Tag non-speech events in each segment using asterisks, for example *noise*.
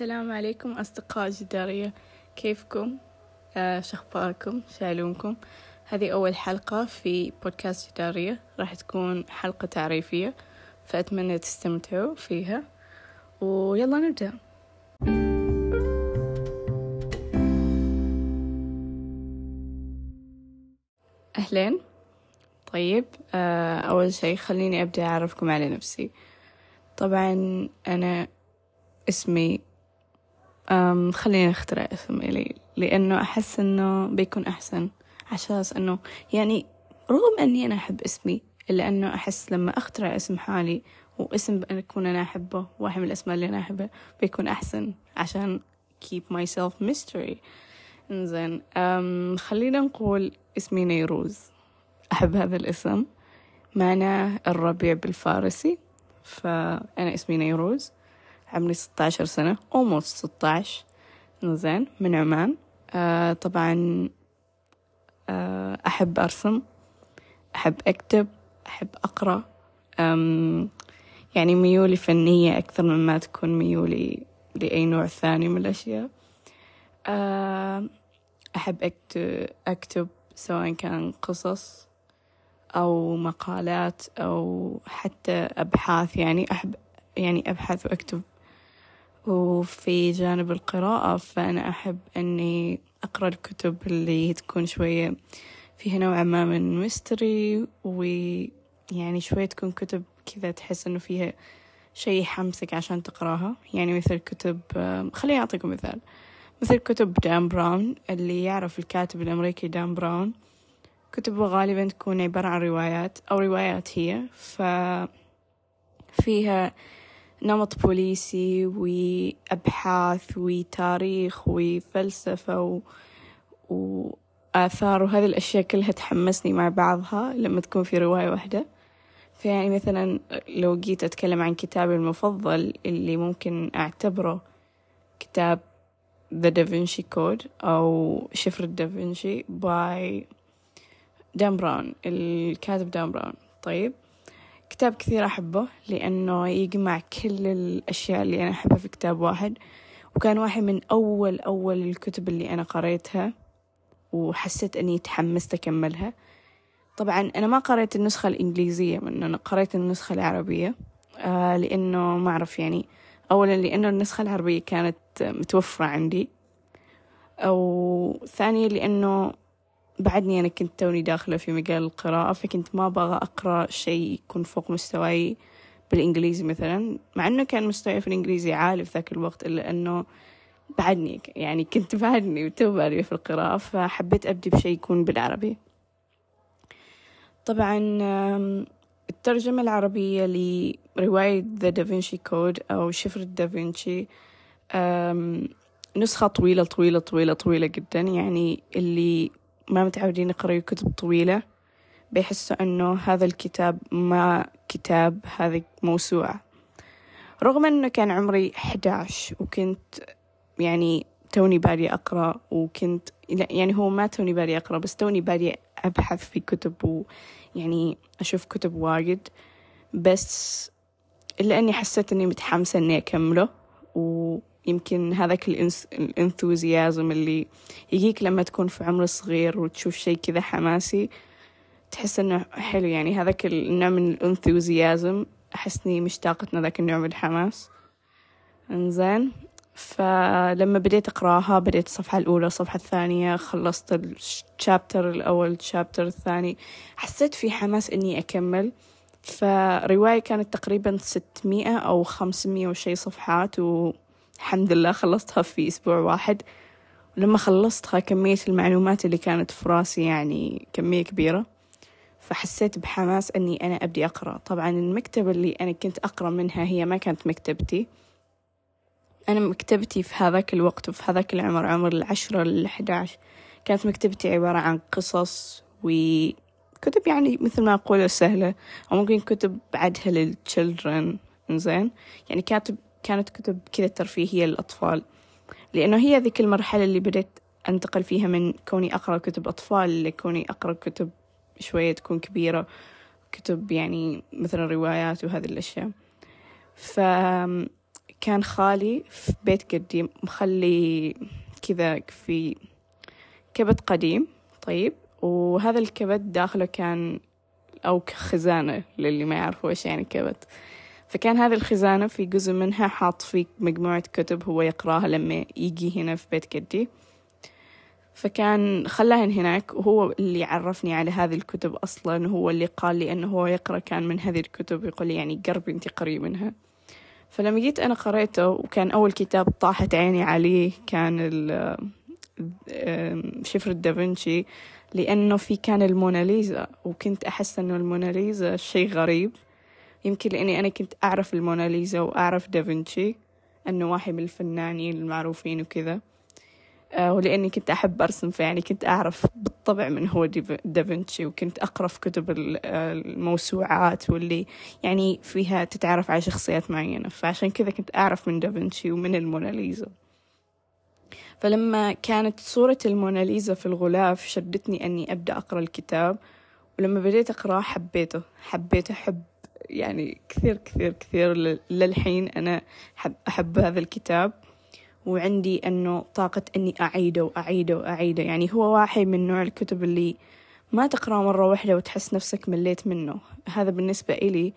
السلام عليكم أصدقاء جدارية كيفكم؟ آه شخباركم؟ شالونكم؟ هذه أول حلقة في بودكاست جدارية راح تكون حلقة تعريفية فأتمنى تستمتعوا فيها ويلا نبدأ أهلين طيب آه أول شي خليني أبدأ أعرفكم على نفسي طبعا أنا اسمي خليني أخترع اسم إلي لأنه أحس إنه بيكون أحسن عشاس إنه يعني رغم إني أنا أحب اسمي إلا إنه أحس لما أخترع اسم حالي واسم أكون أنا أحبه واحد من الأسماء اللي أنا أحبها بيكون أحسن عشان keep myself mystery. إنزين خلينا نقول اسمي نيروز. أحب هذا الاسم. معناه الربيع بالفارسي فأنا اسمي نيروز. عمري ستة عشر سنة almost ستة عشر زين من عمان. آه طبعا آه أحب أرسم أحب أكتب أحب أقرأ. يعني ميولي فنية أكثر مما تكون ميولي لأي نوع ثاني من الأشياء. آه أحب أكتب سواء كان قصص أو مقالات أو حتى أبحاث. يعني أحب يعني أبحث وأكتب وفي جانب القراءة فأنا أحب أني أقرأ الكتب اللي تكون شوية فيها نوعا ما من ميستري ويعني شوية تكون كتب كذا تحس أنه فيها شيء يحمسك عشان تقراها. يعني مثل كتب خليني أعطيكم مثال. مثل كتب دان براون اللي يعرف الكاتب الأمريكي دان براون كتبه غالبا تكون عبارة عن روايات أو روايات هي. ففيها نمط بوليسي وأبحاث وتاريخ وفلسفة و... وآثار وهذه الأشياء كلها تحمسني مع بعضها لما تكون في رواية واحدة. فيعني مثلا لو جيت أتكلم عن كتابي المفضل اللي ممكن أعتبره كتاب Da Vinci Code أو شفرة دافنشي by دان براون الكاتب دان براون طيب؟ كتاب كثير أحبه لأنه يجمع كل الأشياء اللي أنا أحبها في كتاب واحد وكان واحد من أول أول الكتب اللي أنا قريتها وحسيت أني تحمست أكملها. طبعا أنا ما قريت النسخة الإنجليزية من أنا قريت النسخة العربية آه لأنه ما أعرف يعني. أولا لأنه النسخة العربية كانت متوفرة عندي أو ثانيا لأنه بعدني أنا كنت توني داخلة في مجال القراءة فكنت ما أبغى أقرأ شيء يكون فوق مستواي بالإنجليزي مثلا مع أنه كان مستواي في الإنجليزي عالي في ذاك الوقت إلا أنه بعدني يعني كنت بعدني بادية في القراءة فحبيت أبدي بشيء يكون بالعربي. طبعا الترجمة العربية لرواية The Da Vinci Code أو شفرة دافنشي نسخة طويلة طويلة طويلة طويلة جدا يعني اللي ما متعودين يقرأوا كتب طويلة بيحسوا أنه هذا الكتاب ما كتاب هذا موسوعة. رغم أنه كان عمري 11 وكنت يعني توني بادي أقرأ وكنت يعني هو ما توني بادي أقرأ بس توني بادي أبحث في كتب ويعني أشوف كتب واجد. بس إلا أني حسيت أني متحمسة أني أكمله و يمكن هذاك الإنثوزيازم اللي يجيك لما تكون في عمر صغير وتشوف شيء كذا حماسي تحس إنه حلو. يعني هذاك النوع من الإنثوزيازم أحسني مشتاقة ذاك النوع من الحماس. إنزين. فلما بديت أقراها بديت الصفحة الأولى الصفحة الثانية خلصت الشابتر الأول الشابتر الثاني حسيت في حماس إني أكمل. فرواية كانت تقريبا ستمائة أو خمسمائة وشي صفحات و الحمد لله خلصتها في أسبوع واحد. ولما خلصتها كمية المعلومات اللي كانت في راسي يعني كمية كبيرة. فحسيت بحماس أني أنا أبدي أقرأ. طبعا المكتبة اللي أنا كنت أقرأ منها هي ما كانت مكتبتي. أنا مكتبتي في هذاك الوقت وفي هذاك العمر عمر العشرة الأحد عشر كانت مكتبتي عبارة عن قصص وكتب يعني مثل ما أقول سهلة. أو ممكن كتب بعدها للchildren إنزين. يعني كاتب كانت كتب كذا ترفيهية للأطفال. لأنه هي ذيك المرحلة اللي بديت أنتقل فيها من كوني أقرأ كتب أطفال لكوني أقرأ كتب شوية تكون كبيرة كتب يعني مثلا روايات وهذه الأشياء. ف كان خالي في بيت قديم مخلي كذا في كبت قديم طيب. وهذا الكبت داخله كان أو خزانة للي ما يعرفوا إيش يعني كبت فكان هذه الخزانة في جزء منها حاط فيه مجموعة كتب هو يقراها لما يجي هنا في بيت جدي. فكان خلاهن هناك وهو اللي عرفني على هذه الكتب أصلا هو اللي قال لي أنه هو يقرأ كان من هذه الكتب يقول لي يعني قربي أنت قري منها. فلما جيت أنا قريته وكان أول كتاب طاحت عيني عليه كان شفرة دافنشي لأنه في كان الموناليزا وكنت أحس أنه الموناليزا شيء غريب. يمكن لأني أنا كنت أعرف الموناليزا وأعرف دافنشي أنه واحد من الفنانين المعروفين وكذا. آه، ولأني كنت أحب أرسم فيعني كنت أعرف بالطبع من هو دافنشي وكنت أقرأ في كتب الموسوعات واللي يعني فيها تتعرف على شخصيات معينة. فعشان كذا كنت أعرف من دافنشي ومن الموناليزا. فلما كانت صورة الموناليزا في الغلاف شدتني أني أبدأ أقرأ الكتاب. ولما بديت أقرأ حبيته. حبيته حب يعني كثير كثير كثير للحين أنا حب أحب هذا الكتاب وعندي أنه طاقة أني أعيده وأعيده وأعيده يعني هو واحد من نوع الكتب اللي ما تقرأ مرة واحدة وتحس نفسك مليت منه. هذا بالنسبة إلي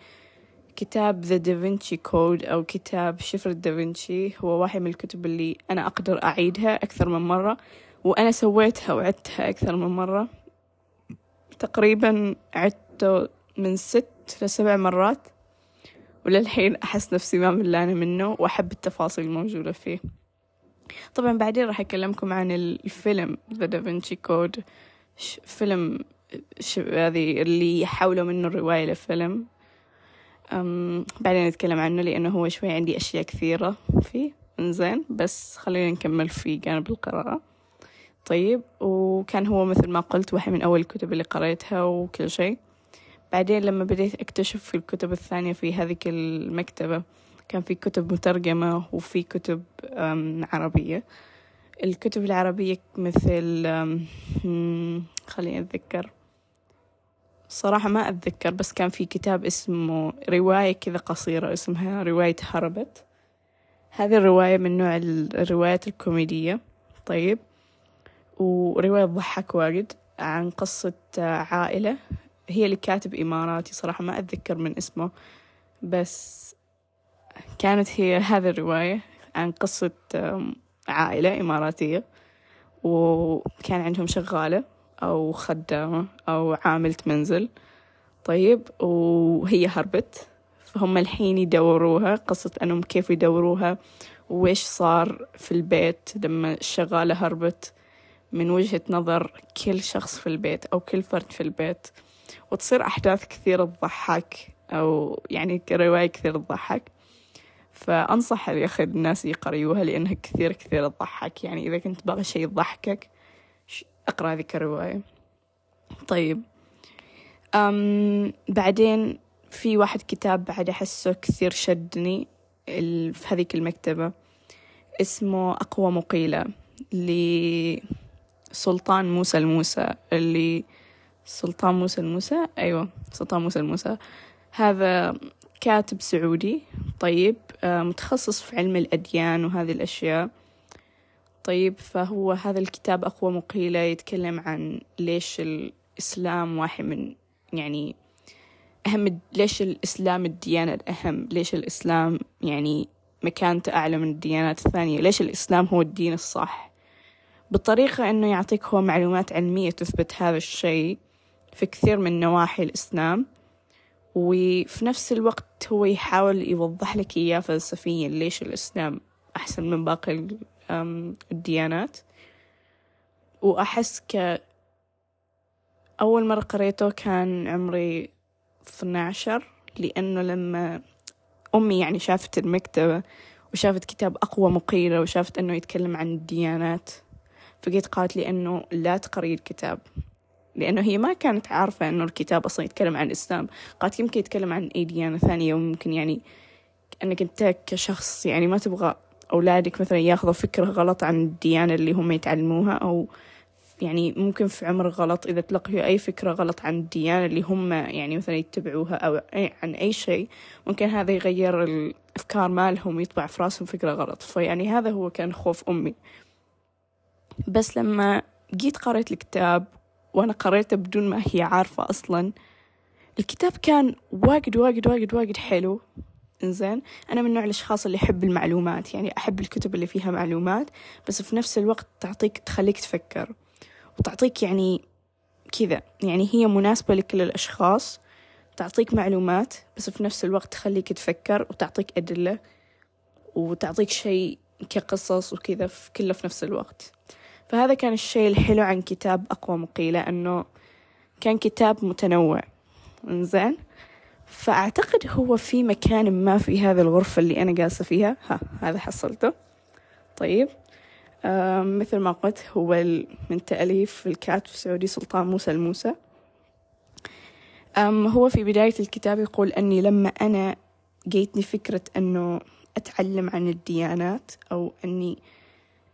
كتاب The Da Vinci Code أو كتاب شفرة دافنشي هو واحد من الكتب اللي أنا أقدر أعيدها أكثر من مرة وأنا سويتها وعدتها أكثر من مرة. تقريبا عدته من ست لسبع مرات وللحين أحس نفسي ما ملانة منه وأحب التفاصيل الموجودة فيه. طبعا بعدين راح أكلمكم عن الفيلم The Da Vinci Code فيلم هذه اللي يحولوا منه الرواية لفيلم. أم بعدين نتكلم عنه لأنه هو شوي عندي أشياء كثيرة فيه. إنزين بس خلينا نكمل في جانب القراءة. طيب وكان هو مثل ما قلت واحد من أول الكتب اللي قريتها وكل شيء. بعدين لما بديت أكتشف في الكتب الثانية في هذه المكتبة كان في كتب مترجمة وفي كتب عربية. الكتب العربية مثل خليني أتذكر. صراحة ما أتذكر بس كان في كتاب اسمه رواية كذا قصيرة اسمها رواية هربت. هذه الرواية من نوع الروايات الكوميدية. طيب. ورواية تضحك واجد عن قصة عائلة هي اللي كاتب إماراتي صراحة ما أتذكر من اسمه بس كانت هي هذه الرواية عن قصة عائلة إماراتية وكان عندهم شغالة أو خدامة أو عاملة منزل. طيب وهي هربت فهم الحين يدوروها قصة أنهم كيف يدوروها وإيش صار في البيت لما الشغالة هربت. من وجهة نظر كل شخص في البيت أو كل فرد في البيت وتصير أحداث كثيرة تضحك أو يعني رواية كثير تضحك. فأنصح يا أخي الناس يقريوها لأنها كثير كثير تضحك. يعني إذا كنت باغي شيء يضحكك أقرأ هذه الرواية. طيب. أم بعدين في واحد كتاب بعد أحسه كثير شدني في هذيك المكتبة. اسمه أقوى مقيلة لسلطان موسى الموسى اللي سلطان موسى الموسى. أيوة سلطان موسى الموسى. هذا كاتب سعودي طيب آه، متخصص في علم الأديان وهذه الأشياء. طيب فهو هذا الكتاب أقوى مقيلة يتكلم عن ليش الإسلام واحد من يعني أهم ليش الإسلام الديانة الأهم ليش الإسلام يعني مكانته أعلى من الديانات الثانية؟ ليش الإسلام هو الدين الصح؟ بطريقة أنه يعطيك هو معلومات علمية تثبت هذا الشيء. في كثير من نواحي الإسلام وفي نفس الوقت هو يحاول يوضح لك إياه فلسفيا ليش الإسلام أحسن من باقي الديانات. وأحس ك أول مرة قريته كان عمري اثنى عشر لأنه لما أمي يعني شافت المكتبة وشافت كتاب أقوى مقيلة وشافت أنه يتكلم عن الديانات فقيت قالت لي أنه لا تقري الكتاب. لأنه هي ما كانت عارفة إنه الكتاب أصلا يتكلم عن الإسلام. قالت يمكن يتكلم عن أي ديانة ثانية وممكن يعني أنك أنت كشخص يعني ما تبغى أولادك مثلا ياخذوا فكرة غلط عن الديانة اللي هم يتعلموها أو يعني ممكن في عمر غلط إذا تلقوا أي فكرة غلط عن الديانة اللي هم يعني مثلا يتبعوها أو عن أي شيء ممكن هذا يغير الأفكار مالهم ويطبع في راسهم فكرة غلط. فيعني هذا هو كان خوف أمي. بس لما جيت قريت الكتاب وأنا قريته بدون ما هي عارفة أصلا. الكتاب كان واجد واجد واجد واجد حلو. إنزين أنا من نوع الأشخاص اللي يحب المعلومات يعني أحب الكتب اللي فيها معلومات بس في نفس الوقت تعطيك تخليك تفكر. وتعطيك يعني كذا يعني هي مناسبة لكل الأشخاص. تعطيك معلومات بس في نفس الوقت تخليك تفكر وتعطيك أدلة وتعطيك شيء كقصص وكذا في كله في نفس الوقت. فهذا كان الشيء الحلو عن كتاب أقوى مقيلة أنه كان كتاب متنوع. إنزين؟ فأعتقد هو في مكان ما في هذه الغرفة اللي أنا جالسة فيها. ها هذا حصلته. طيب. آه مثل ما قلت هو من تأليف الكاتب السعودي سلطان موسى الموسى. أم هو في بداية الكتاب يقول أني لما أنا جيتني فكرة أنه أتعلم عن الديانات أو أني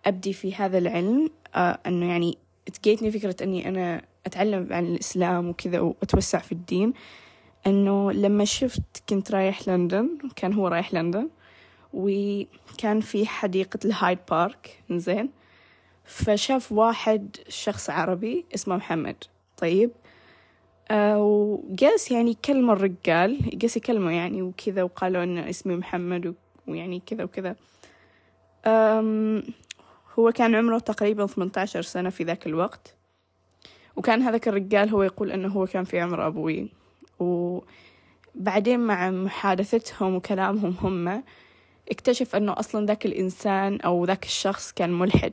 أبدي في هذا العلم آه أنه يعني جيتني فكرة أني أنا أتعلم عن الإسلام وكذا وأتوسع في الدين أنه لما شفت كنت رايح لندن كان هو رايح لندن وكان في حديقة الهايد بارك زين فشاف واحد شخص عربي اسمه محمد طيب. آه وجالس يعني يكلم الرجال جالس يكلمه يعني وكذا وقالوا إن اسمي محمد ويعني كذا وكذا. هو كان عمره تقريبا 18 سنة في ذاك الوقت. وكان هذاك الرجال هو يقول أنه هو كان في عمر أبوي. وبعدين مع محادثتهم وكلامهم هم اكتشف أنه أصلا ذاك الإنسان أو ذاك الشخص كان ملحد.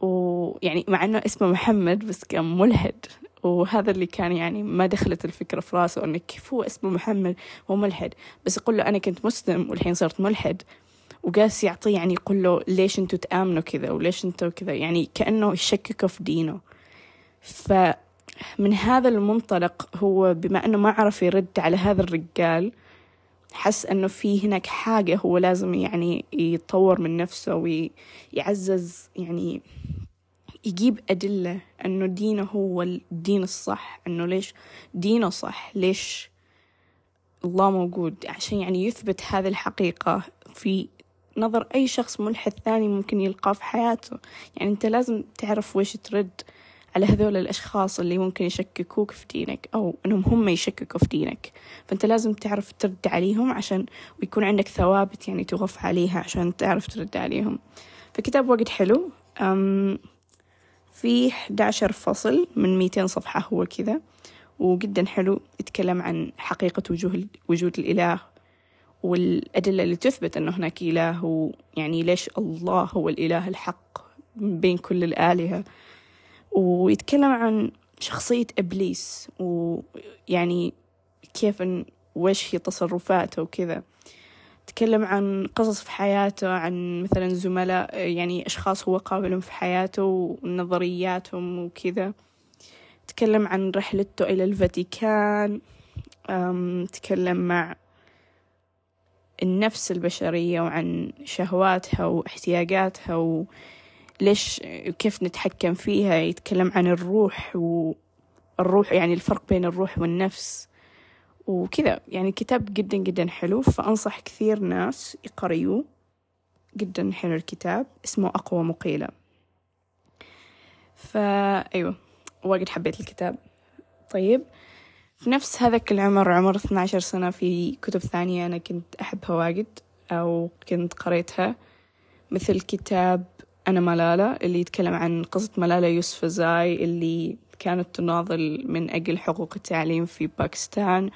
ويعني مع أنه اسمه محمد بس كان ملحد. وهذا اللي كان يعني ما دخلت الفكرة في راسه أنه كيف هو اسمه محمد؟ هو ملحد. بس يقول له أنا كنت مسلم والحين صرت ملحد. وقاس يعطيه يعني يقول له ليش أنتوا تآمنوا كذا وليش أنتوا كذا يعني كأنه يشككه في دينه. فمن هذا المنطلق هو بما أنه ما عرف يرد على هذا الرجال حس أنه في هناك حاجة هو لازم يعني يطور من نفسه ويعزز يعني يجيب أدلة أنه دينه هو الدين الصح أنه ليش دينه صح ليش الله موجود. عشان يعني يثبت هذه الحقيقة في نظر أي شخص ملحد ثاني ممكن يلقاه في حياته. يعني أنت لازم تعرف ويش ترد على هذول الأشخاص اللي ممكن يشككوك في دينك أو أنهم هم يشككوا في دينك. فأنت لازم تعرف ترد عليهم عشان ويكون عندك ثوابت يعني تغف عليها عشان تعرف ترد عليهم. فكتاب وقت حلو أم في 11 فصل من 200 صفحة هو كذا وجدا حلو يتكلم عن حقيقة وجوه وجود الإله والأدلة اللي تثبت أنه هناك إله ويعني ليش الله هو الإله الحق بين كل الآلهة. ويتكلم عن شخصية إبليس ويعني كيف إن وش هي تصرفاته وكذا. تكلم عن قصص في حياته عن مثلا زملاء يعني أشخاص هو قابلهم في حياته ونظرياتهم وكذا. تكلم عن رحلته إلى الفاتيكان تكلم مع النفس البشرية وعن شهواتها واحتياجاتها وليش كيف نتحكم فيها يتكلم عن الروح والروح يعني الفرق بين الروح والنفس. وكذا يعني كتاب جدا جدا حلو فأنصح كثير ناس يقريوه جدا حلو الكتاب اسمه أقوى مقيلة. فأيوه واجد حبيت الكتاب. طيب. في نفس هذاك العمر عمر 12 سنة في كتب ثانية أنا كنت أحبها واجد أو كنت قريتها مثل كتاب أنا ملالة اللي يتكلم عن قصة ملالة يوسفزاي اللي كانت تناضل من أجل حقوق التعليم في باكستان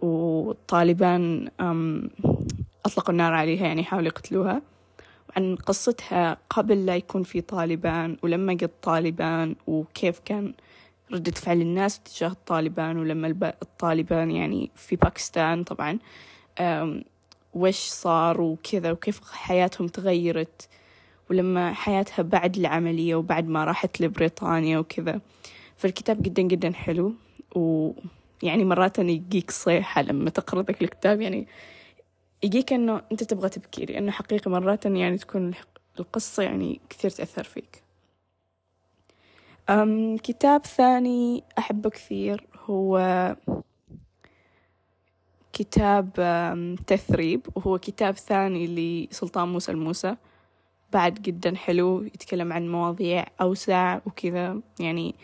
والطالبان أطلقوا النار عليها يعني حاولوا يقتلوها. عن قصتها قبل لا يكون في طالبان ولما جت طالبان وكيف كان ردة فعل الناس تجاه الطالبان ولما الطالبان يعني في باكستان طبعا وش صار وكذا وكيف حياتهم تغيرت ولما حياتها بعد العملية وبعد ما راحت لبريطانيا وكذا. فالكتاب جدا جدا حلو ويعني مرات يجيك صيحة لما تقرأ ذاك الكتاب يعني يجيك إنه أنت تبغى تبكي لأنه حقيقة مرات يعني تكون القصة يعني كثير تأثر فيك. أم كتاب ثاني أحبه كثير هو كتاب تثريب وهو كتاب ثاني لسلطان موسى الموسى بعد جدا حلو يتكلم عن مواضيع أوسع وكذا يعني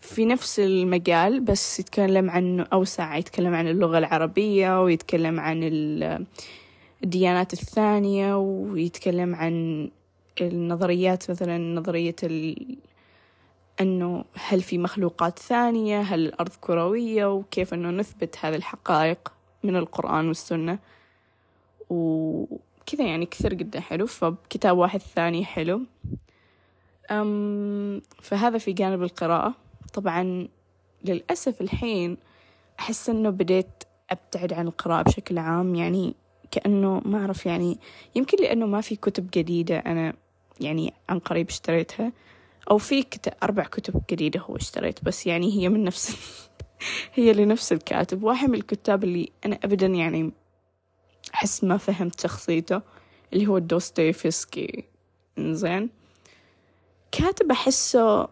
في نفس المجال بس يتكلم عن أوسع يتكلم عن اللغة العربية ويتكلم عن الديانات الثانية ويتكلم عن النظريات مثلا نظرية. أنه هل في مخلوقات ثانية؟ هل الأرض كروية؟ وكيف أنه نثبت هذه الحقائق من القرآن والسنة؟ وكذا يعني كثير جدا حلو فكتاب واحد ثاني حلو. أم فهذا في جانب القراءة. طبعا للأسف الحين أحس أنه بديت أبتعد عن القراءة بشكل عام يعني كأنه ما أعرف يعني يمكن لأنه ما في كتب جديدة أنا يعني عن قريب اشتريتها. أو في كتب أربع كتب جديدة هو اشتريت بس يعني هي من نفس *laughs* هي لنفس الكاتب. واحد من الكتاب اللي أنا أبدا يعني أحس ما فهمت شخصيته اللي هو دوستويفسكي. إنزين. كاتب أحسه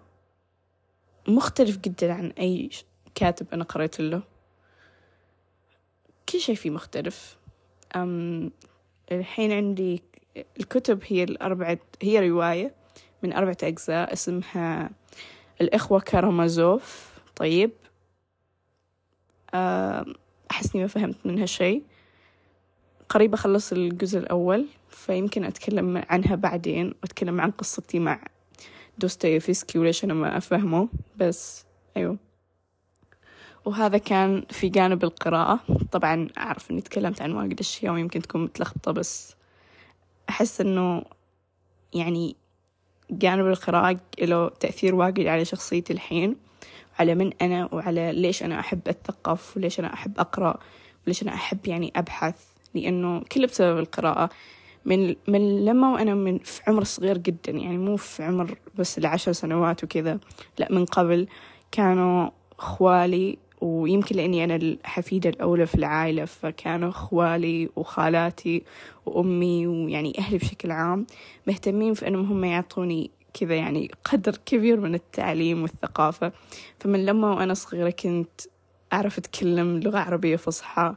مختلف جدا عن أي كاتب أنا قريت له. كل شيء فيه مختلف. أم الحين عندي الكتب هي الأربعة هي رواية. من أربعة أجزاء اسمها الإخوة كارامازوف. طيب. أحس إني ما فهمت منها شيء. قريب أخلص الجزء الأول فيمكن أتكلم عنها بعدين وأتكلم عن قصتي مع دوستويفسكي وليش أنا ما أفهمه بس أيوه. وهذا كان في جانب القراءة. طبعا أعرف إني تكلمت عن واجد أشياء ويمكن تكون متلخبطة بس أحس إنه يعني جانب القراءة له تأثير واجد على شخصيتي الحين على من أنا وعلى ليش أنا أحب أتثقف وليش أنا أحب أقرأ وليش أنا أحب يعني أبحث. لأنه كله بسبب القراءة. من من لما وأنا من في عمر صغير جدا يعني مو في عمر بس العشر سنوات وكذا لا من قبل كانوا خوالي ويمكن لأني أنا الحفيدة الأولى في العائلة فكانوا خوالي وخالاتي وأمي ويعني أهلي بشكل عام مهتمين في أنهم هم يعطوني كذا يعني قدر كبير من التعليم والثقافة. فمن لما وأنا صغيرة كنت أعرف أتكلم لغة عربية فصحى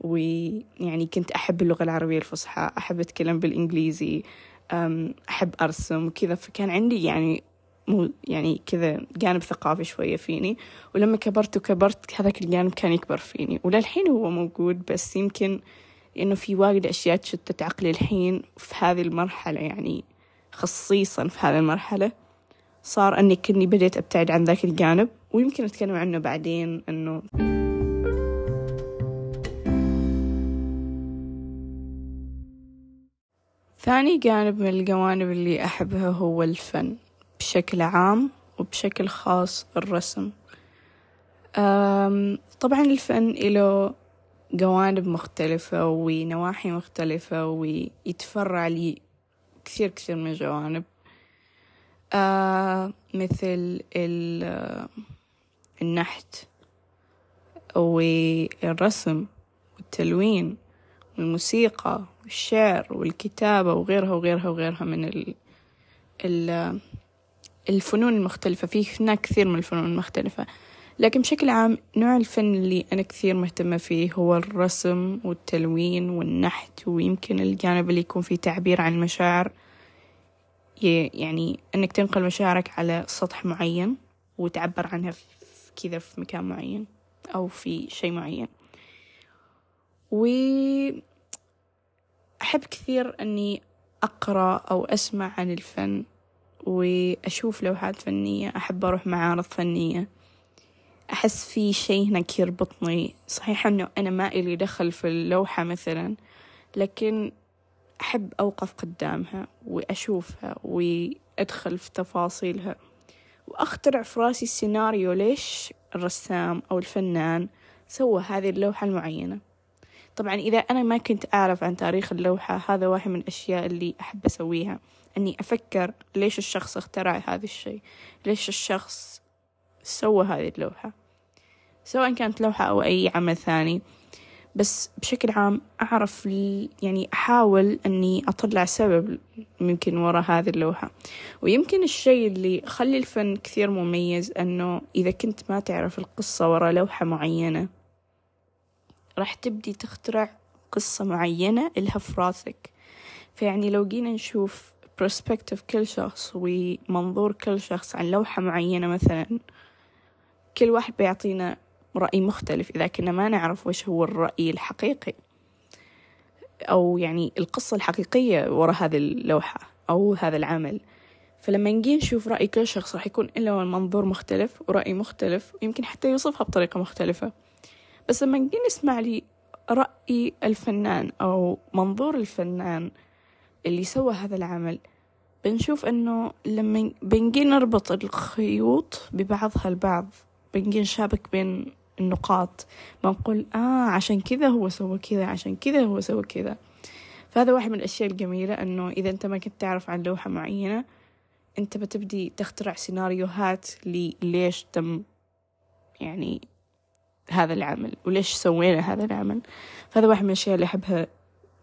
ويعني كنت أحب اللغة العربية الفصحى أحب أتكلم بالإنجليزي أحب أرسم وكذا. فكان عندي يعني مو يعني كذا جانب ثقافي شوية فيني. ولما كبرت وكبرت هذاك الجانب كان يكبر فيني. وللحين هو موجود بس يمكن لأنه في واجد أشياء تشتت عقلي الحين في هذه المرحلة يعني خصيصا في هذه المرحلة. صار أني كني بديت أبتعد عن ذاك الجانب ويمكن أتكلم عنه بعدين أنه ثاني جانب من الجوانب اللي أحبها هو الفن. بشكل عام وبشكل خاص الرسم. طبعا الفن له جوانب مختلفة ونواحي مختلفة ويتفرع لي كثير كثير من الجوانب. آه مثل النحت والرسم والتلوين والموسيقى والشعر والكتابة وغيرها وغيرها وغيرها من ال الفنون المختلفة في هناك كثير من الفنون المختلفة. لكن بشكل عام نوع الفن اللي أنا كثير مهتمة فيه هو الرسم والتلوين والنحت ويمكن الجانب اللي يكون فيه تعبير عن المشاعر. يعني أنك تنقل مشاعرك على سطح معين وتعبر عنها كذا في مكان معين أو في شيء معين. وأحب كثير أني أقرأ أو أسمع عن الفن وأشوف لوحات فنية أحب أروح معارض فنية. أحس في شيء هناك يربطني. صحيح أنه أنا ما إلي دخل في اللوحة مثلا لكن أحب أوقف قدامها وأشوفها وأدخل في تفاصيلها. وأخترع في راسي السيناريو ليش الرسام أو الفنان سوى هذه اللوحة المعينة. طبعا إذا أنا ما كنت أعرف عن تاريخ اللوحة هذا واحد من الأشياء اللي أحب أسويها. أني أفكر ليش الشخص اخترع هذا الشيء؟ ليش الشخص سوى هذه اللوحة؟ سواء كانت لوحة أو أي عمل ثاني. بس بشكل عام أعرف يعني أحاول أني أطلع سبب ممكن وراء هذه اللوحة. ويمكن الشيء اللي خلي الفن كثير مميز أنه إذا كنت ما تعرف القصة وراء لوحة معينة راح تبدي تخترع قصة معينة إلها في راسك فيعني لو جينا نشوف برسبكتيف كل شخص ومنظور كل شخص عن لوحة معينة مثلا كل واحد بيعطينا رأي مختلف إذا كنا ما نعرف وش هو الرأي الحقيقي أو يعني القصة الحقيقية وراء هذه اللوحة أو هذا العمل. فلما نجي نشوف رأي كل شخص راح يكون له منظور مختلف ورأي مختلف ويمكن حتى يوصفها بطريقة مختلفة. بس لما نجي نسمع لي رأي الفنان أو منظور الفنان اللي سوى هذا العمل. بنشوف أنه لما بنجي نربط الخيوط ببعضها البعض بنجي نشابك بين النقاط. بنقول آه عشان كذا هو سوى كذا عشان كذا هو سوى كذا. فهذا واحد من الأشياء الجميلة أنه إذا أنت ما كنت تعرف عن لوحة معينة أنت بتبدي تخترع سيناريوهات ليش تم يعني هذا العمل وليش سوينا هذا العمل. فهذا واحد من الأشياء اللي أحبها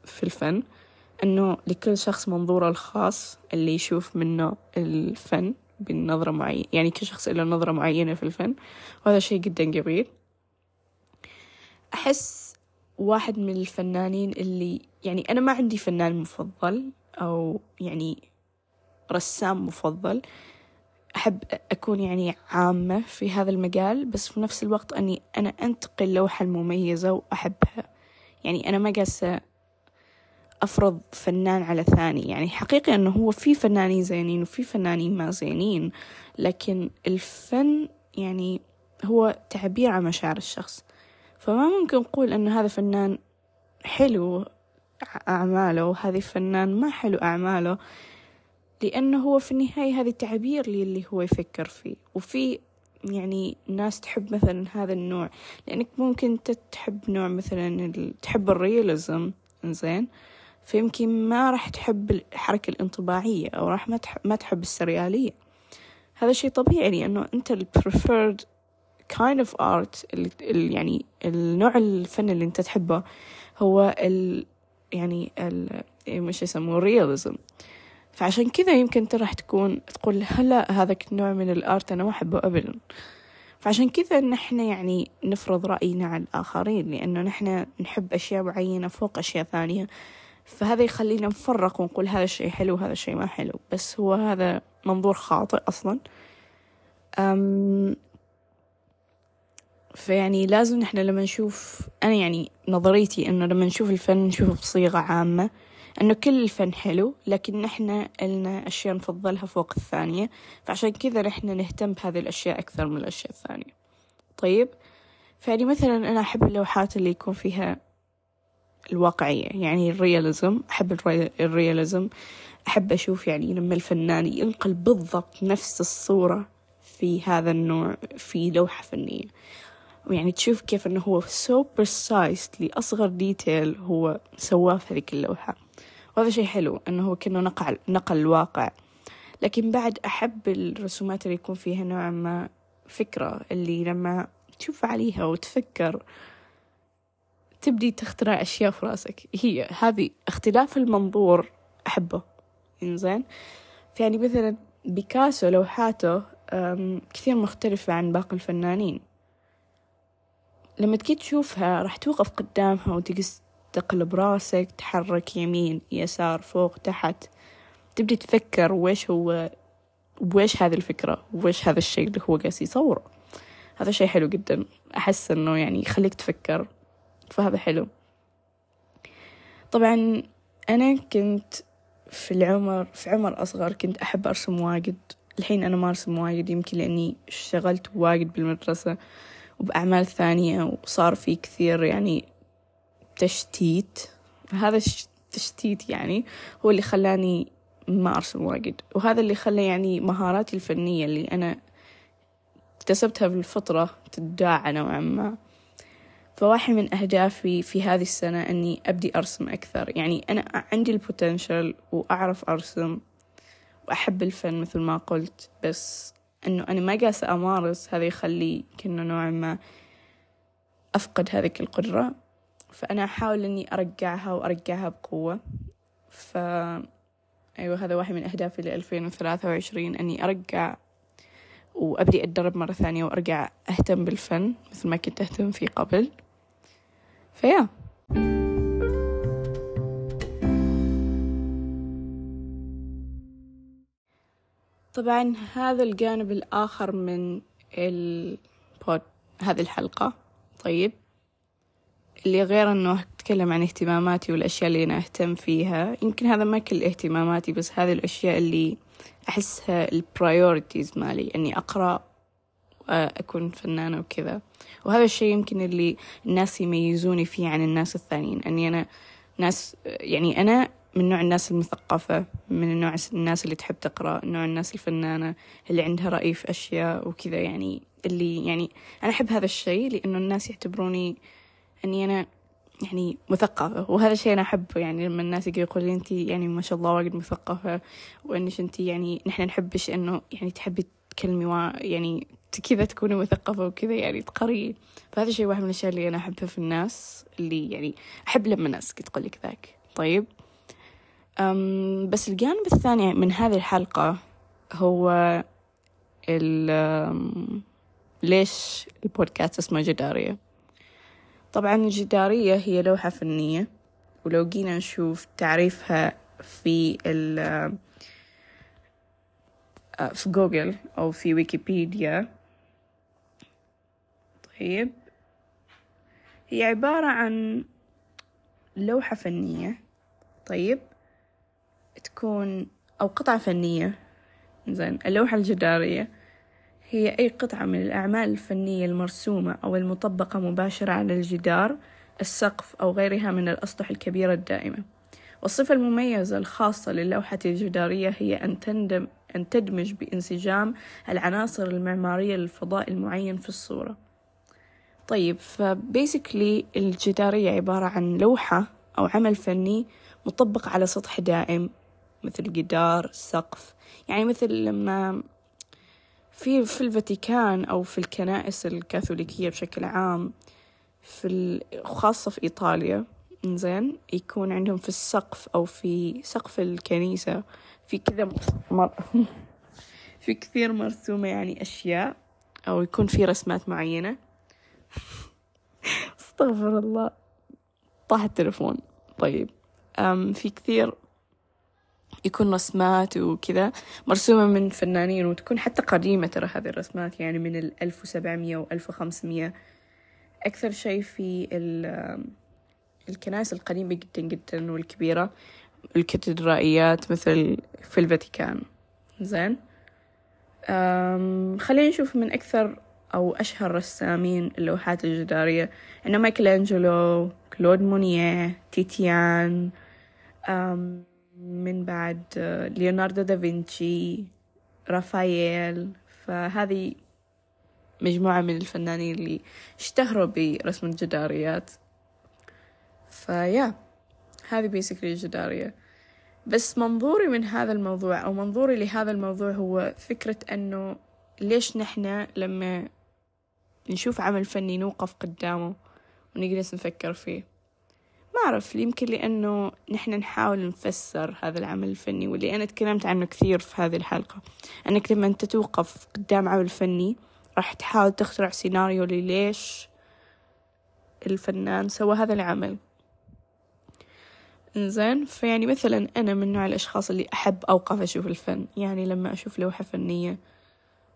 في الفن. أنه لكل شخص منظوره الخاص اللي يشوف منه الفن بنظرة معينة يعني كل شخص له نظرة معينة في الفن وهذا شيء جدا جميل. أحس واحد من الفنانين اللي يعني أنا ما عندي فنان مفضل أو يعني رسام مفضل. أحب أكون يعني عامة في هذا المجال بس في نفس الوقت أني أنا أنتقل لوحة المميزة وأحبها. يعني أنا ما قاسة أفرض فنان على ثاني. يعني حقيقي أنه هو في فنانين زينين وفي فنانين ما زينين لكن الفن يعني هو تعبير عن مشاعر الشخص. فما ممكن نقول أنه هذا فنان حلو أعماله وهذا فنان ما حلو أعماله لأنه هو في النهاية هذا تعبير للي هو يفكر فيه. وفي يعني ناس تحب مثلا هذا النوع لأنك ممكن تحب نوع مثلا تحب الرياليزم. زين فيمكن ما راح تحب الحركة الانطباعية أو راح ما تحب, السريالية. هذا شيء طبيعي لأنه أنت ال preferred kind of art ال يعني النوع الفن اللي أنت تحبه هو ال يعني ال مش يسموه realism. فعشان كذا يمكن أنت راح تكون تقول هلا هذا النوع من الآرت أنا ما أحبه أبدا. فعشان كذا نحن يعني نفرض رأينا على الآخرين لأنه نحن نحب أشياء معينة فوق أشياء ثانية. فهذا يخلينا نفرق ونقول هذا الشيء حلو وهذا الشيء ما حلو. بس هو هذا منظور خاطئ أصلا. أم فيعني لازم نحن لما نشوف أنا يعني نظريتي إنه لما نشوف الفن نشوفه بصيغة عامة إنه كل الفن حلو لكن نحن لنا أشياء نفضلها فوق الثانية. فعشان كذا نحن نهتم بهذه الأشياء أكثر من الأشياء الثانية. طيب فيعني مثلا أنا أحب اللوحات اللي يكون فيها الواقعية. يعني الرياليزم أحب الرياليزم. أحب أشوف يعني لما الفنان ينقل بالضبط نفس الصورة في هذا النوع في لوحة فنية. ويعني تشوف كيف أنه هو so precise لأصغر ديتيل هو سواه في هذيك اللوحة. وهذا شيء حلو أنه هو كأنه نقل, نقل الواقع. لكن بعد أحب الرسومات اللي يكون فيها نوع ما فكرة اللي لما تشوف عليها وتفكر تبدي تخترع أشياء في رأسك. هي هذه اختلاف المنظور أحبه. إنزين؟ يعني مثلا بيكاسو لوحاته كثير مختلفة عن باقي الفنانين. لما تجي تشوفها راح توقف قدامها وتقص تقلب رأسك تحرك يمين يسار فوق تحت. تبدي تفكر ويش هو ويش هذه الفكرة ويش هذا الشيء اللي هو قاعد يصوره. هذا شيء حلو جدا. أحس إنه يعني يخليك تفكر فهذا حلو. طبعا أنا كنت في العمر في عمر أصغر كنت أحب أرسم واجد. الحين أنا ما أرسم واجد يمكن لأني اشتغلت واجد بالمدرسة وبأعمال ثانية وصار في كثير يعني تشتيت. هذا التشتيت يعني هو اللي خلاني ما أرسم واجد. وهذا اللي خلى يعني مهاراتي الفنية اللي أنا اكتسبتها بالفطرة تداعى نوعا ما. فواحد من أهدافي في هذه السنة أني أبدي أرسم أكثر. يعني أنا عندي البوتنشل وأعرف أرسم وأحب الفن مثل ما قلت بس أنه أنا ما قاسة أمارس هذا يخلي كأنه نوعا ما أفقد هذه القدرة. فأنا أحاول إني أرجعها وأرجعها بقوة. ف أيوة هذا واحد من أهدافي لألفين وثلاثة وعشرين أني أرجع وأبدي أتدرب مرة ثانية وأرجع أهتم بالفن مثل ما كنت أهتم فيه قبل. فيا طبعا هذا الجانب الآخر من البود هذه الحلقة. طيب. اللي غير إنه أتكلم عن اهتماماتي والأشياء اللي أنا أهتم فيها. يمكن هذا ما كل اهتماماتي بس هذه الأشياء اللي أحسها ال priorities مالي إني أقرأ واكون فنانة وكذا. وهذا الشيء يمكن اللي الناس يميزوني فيه عن الناس الثانيين إني أنا ناس يعني أنا من نوع الناس المثقفة من النوع الناس اللي تحب تقرأ نوع الناس الفنانة اللي عندها رأي في أشياء وكذا يعني اللي يعني أنا أحب هذا الشيء لأنه الناس يعتبروني أني أنا يعني مثقفة. وهذا الشيء أنا أحبه يعني لما الناس يجي يقول لي أنت يعني ما شاء الله واجد مثقفة وإنش أنت يعني نحن نحبش إنه يعني تحبي تكلمي يعني كذا تكوني مثقفة وكذا يعني تقرين فهذا الشيء واحد من الأشياء اللي أنا أحبها في الناس اللي يعني أحب لما الناس تقول لك ذاك. طيب. أم بس الجانب الثاني من هذه الحلقة هو ال ليش البودكاست اسمه جدارية؟ طبعا الجدارية هي لوحة فنية ولو جينا نشوف تعريفها في ال آه، في جوجل أو في ويكيبيديا طيب. هي عبارة عن لوحة فنية طيب. تكون أو قطعة فنية. زين اللوحة الجدارية. هي أي قطعة من الأعمال الفنية المرسومة أو المطبقة مباشرة على الجدار السقف أو غيرها من الأسطح الكبيرة الدائمة. والصفة المميزة الخاصة للوحة الجدارية هي أن تندم أن تدمج بانسجام العناصر المعمارية للفضاء المعين في الصورة. طيب فبيسكلي الجدارية عبارة عن لوحة أو عمل فني مطبق على سطح دائم مثل جدار سقف. يعني مثل لما في في الفاتيكان أو في الكنائس الكاثوليكية بشكل عام في خاصة في إيطاليا زين يكون عندهم في السقف أو في سقف الكنيسة في كذا مر... *laughs* في كثير مرسومة يعني أشياء أو يكون في رسمات معينة. *laughs* استغفر الله. طاح التلفون طيب. أم في كثير يكون رسمات وكذا مرسومة من فنانين وتكون حتى قديمة ترى هذه الرسمات يعني من الألف وسبعمية وألف وخمسمية. أكثر شيء في الكنائس القديمة جدا جدا والكبيرة الكاتدرائيات مثل في الفاتيكان. زين. خلينا نشوف من أكثر أو أشهر رسامين اللوحات الجدارية عندنا مايكل أنجلو كلود مونيه تيتيان من بعد ليوناردو دافنشي رافائيل. فهذه مجموعة من الفنانين اللي اشتهروا برسم الجداريات. فيا هذه بيسكلي الجدارية. بس منظوري من هذا الموضوع أو منظوري لهذا الموضوع هو فكرة أنه ليش نحنا لما نشوف عمل فني نوقف قدامه ونجلس نفكر فيه. ما أعرف يمكن لأنه نحن نحاول نفسر هذا العمل الفني واللي أنا تكلمت عنه كثير في هذه الحلقة. أنك لما أنت توقف قدام عمل فني راح تحاول تخترع سيناريو لليش الفنان سوى هذا العمل. إنزين فيعني مثلا أنا من نوع الأشخاص اللي أحب أوقف أشوف الفن. يعني لما أشوف لوحة فنية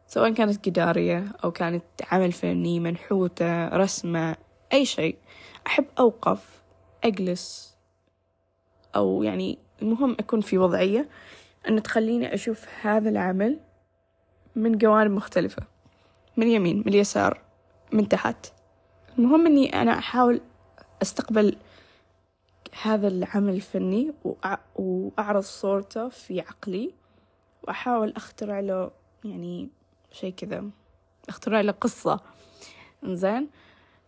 سواء كانت جدارية أو كانت عمل فني منحوتة رسمة أي شيء. أحب أوقف أجلس أو يعني المهم أكون في وضعية أن تخليني أشوف هذا العمل من جوانب مختلفة من يمين من اليسار من تحت. المهم أني أنا أحاول أستقبل هذا العمل الفني وأعرض صورته في عقلي وأحاول أخترع له يعني شيء كذا. أخترع له قصة. إنزين.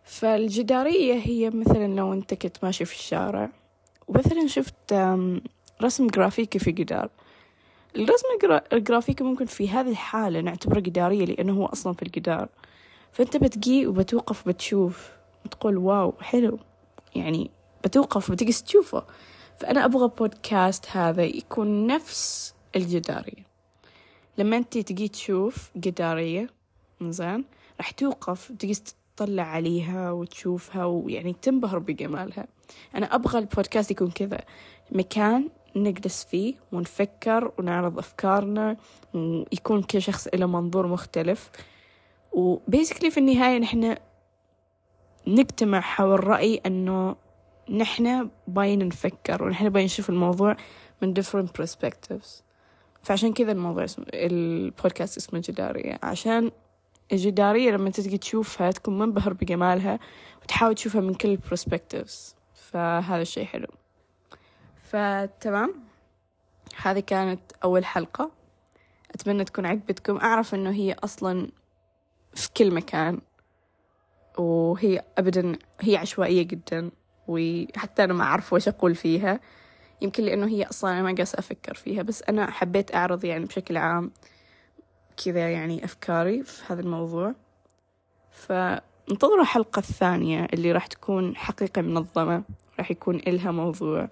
فالجدارية هي مثلا لو أنت كنت ماشي في الشارع ومثلا شفت رسم جرافيكي في جدار. الرسم الجرافيكي ممكن في هذه الحالة نعتبره جدارية لأنه هو أصلا في الجدار. فأنت بتجي وبتوقف بتشوف بتقول واو حلو. يعني بتوقف وبتجلس تشوفه. فأنا أبغى بودكاست هذا يكون نفس الجدارية. لما أنت تجي تشوف جدارية زين راح توقف وتجلس تطلع عليها وتشوفها ويعني تنبهر بجمالها. أنا أبغى البودكاست يكون كذا مكان نجلس فيه ونفكر ونعرض أفكارنا ويكون كل شخص له منظور مختلف. وبيسكلي في النهاية نحن نجتمع حول رأي أنه نحن باين نفكر ونحن باين نشوف الموضوع من different perspectives. فعشان كذا الموضوع اسمه البودكاست اسمه جدارية. عشان الجدارية لما تجي تشوفها تكون منبهر بجمالها وتحاول تشوفها من كل perspectives. فهذا الشيء حلو. فتمام. هذه كانت أول حلقة. أتمنى تكون عجبتكم. أعرف أنه هي أصلا في كل مكان. وهي أبدا هي عشوائية جدا. وحتى أنا ما أعرف وش أقول فيها. يمكن لأنه هي أصلا أنا ما قاس أفكر فيها بس أنا حبيت أعرض يعني بشكل عام كذا يعني أفكاري في هذا الموضوع. فانتظروا الحلقة الثانية اللي راح تكون حقيقة منظمة راح يكون إلها موضوع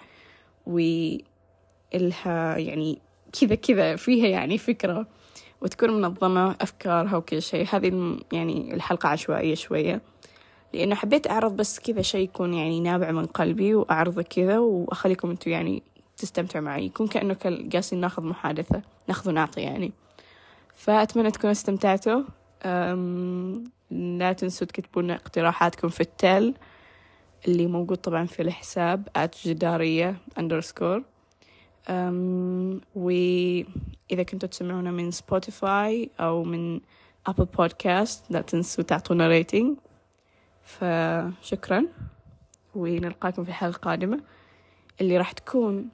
وإلها يعني كذا كذا فيها يعني فكرة وتكون منظمة أفكارها وكل شيء. هذه يعني الحلقة عشوائية شوية. لأنه حبيت أعرض بس كذا شيء يكون يعني نابع من قلبي وأعرضه كذا وأخليكم أنتوا يعني تستمتعوا معي. يكون كأنه جالسين ناخذ محادثة ناخذ ونعطي يعني. فأتمنى تكونوا استمتعتوا. لا تنسوا تكتبون اقتراحاتكم في ال tell اللي موجود طبعا في الحساب جدارية underscore. وإذا كنتوا تسمعونا من سبوتيفاي أو من أبل بودكاست لا تنسوا تعطونا rating فشكرا ونلقاكم في الحلقة القادمة اللي راح تكون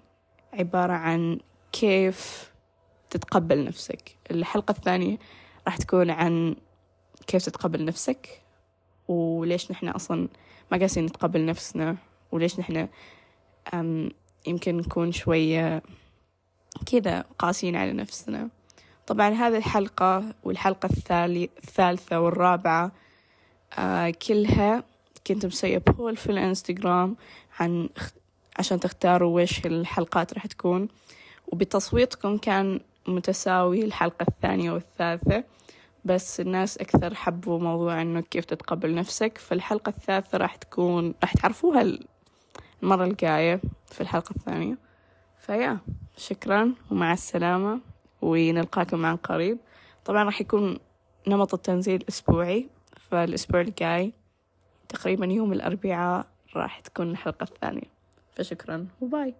عبارة عن كيف تتقبل نفسك. الحلقة الثانية راح تكون عن كيف تتقبل نفسك وليش نحن أصلا ما قاسين نتقبل نفسنا وليش نحن يمكن نكون شوية كذا قاسيين على نفسنا. طبعا هذه الحلقة والحلقة الثالثة والرابعة آه كلها كنت مسوية بول في الانستغرام عن عشان تختاروا ويش الحلقات راح تكون. وبتصويتكم كان متساوي الحلقة الثانية والثالثة بس الناس أكثر حبوا موضوع إنه كيف تتقبل نفسك. فالحلقة الثالثة راح تكون راح تعرفوها المرة الجاية في الحلقة الثانية. فيا شكرا ومع السلامة ونلقاكم عن قريب. طبعا راح يكون نمط التنزيل أسبوعي فالأسبوع الجاي تقريبا يوم الأربعاء راح تكون الحلقة الثانية. فشكرا وباي.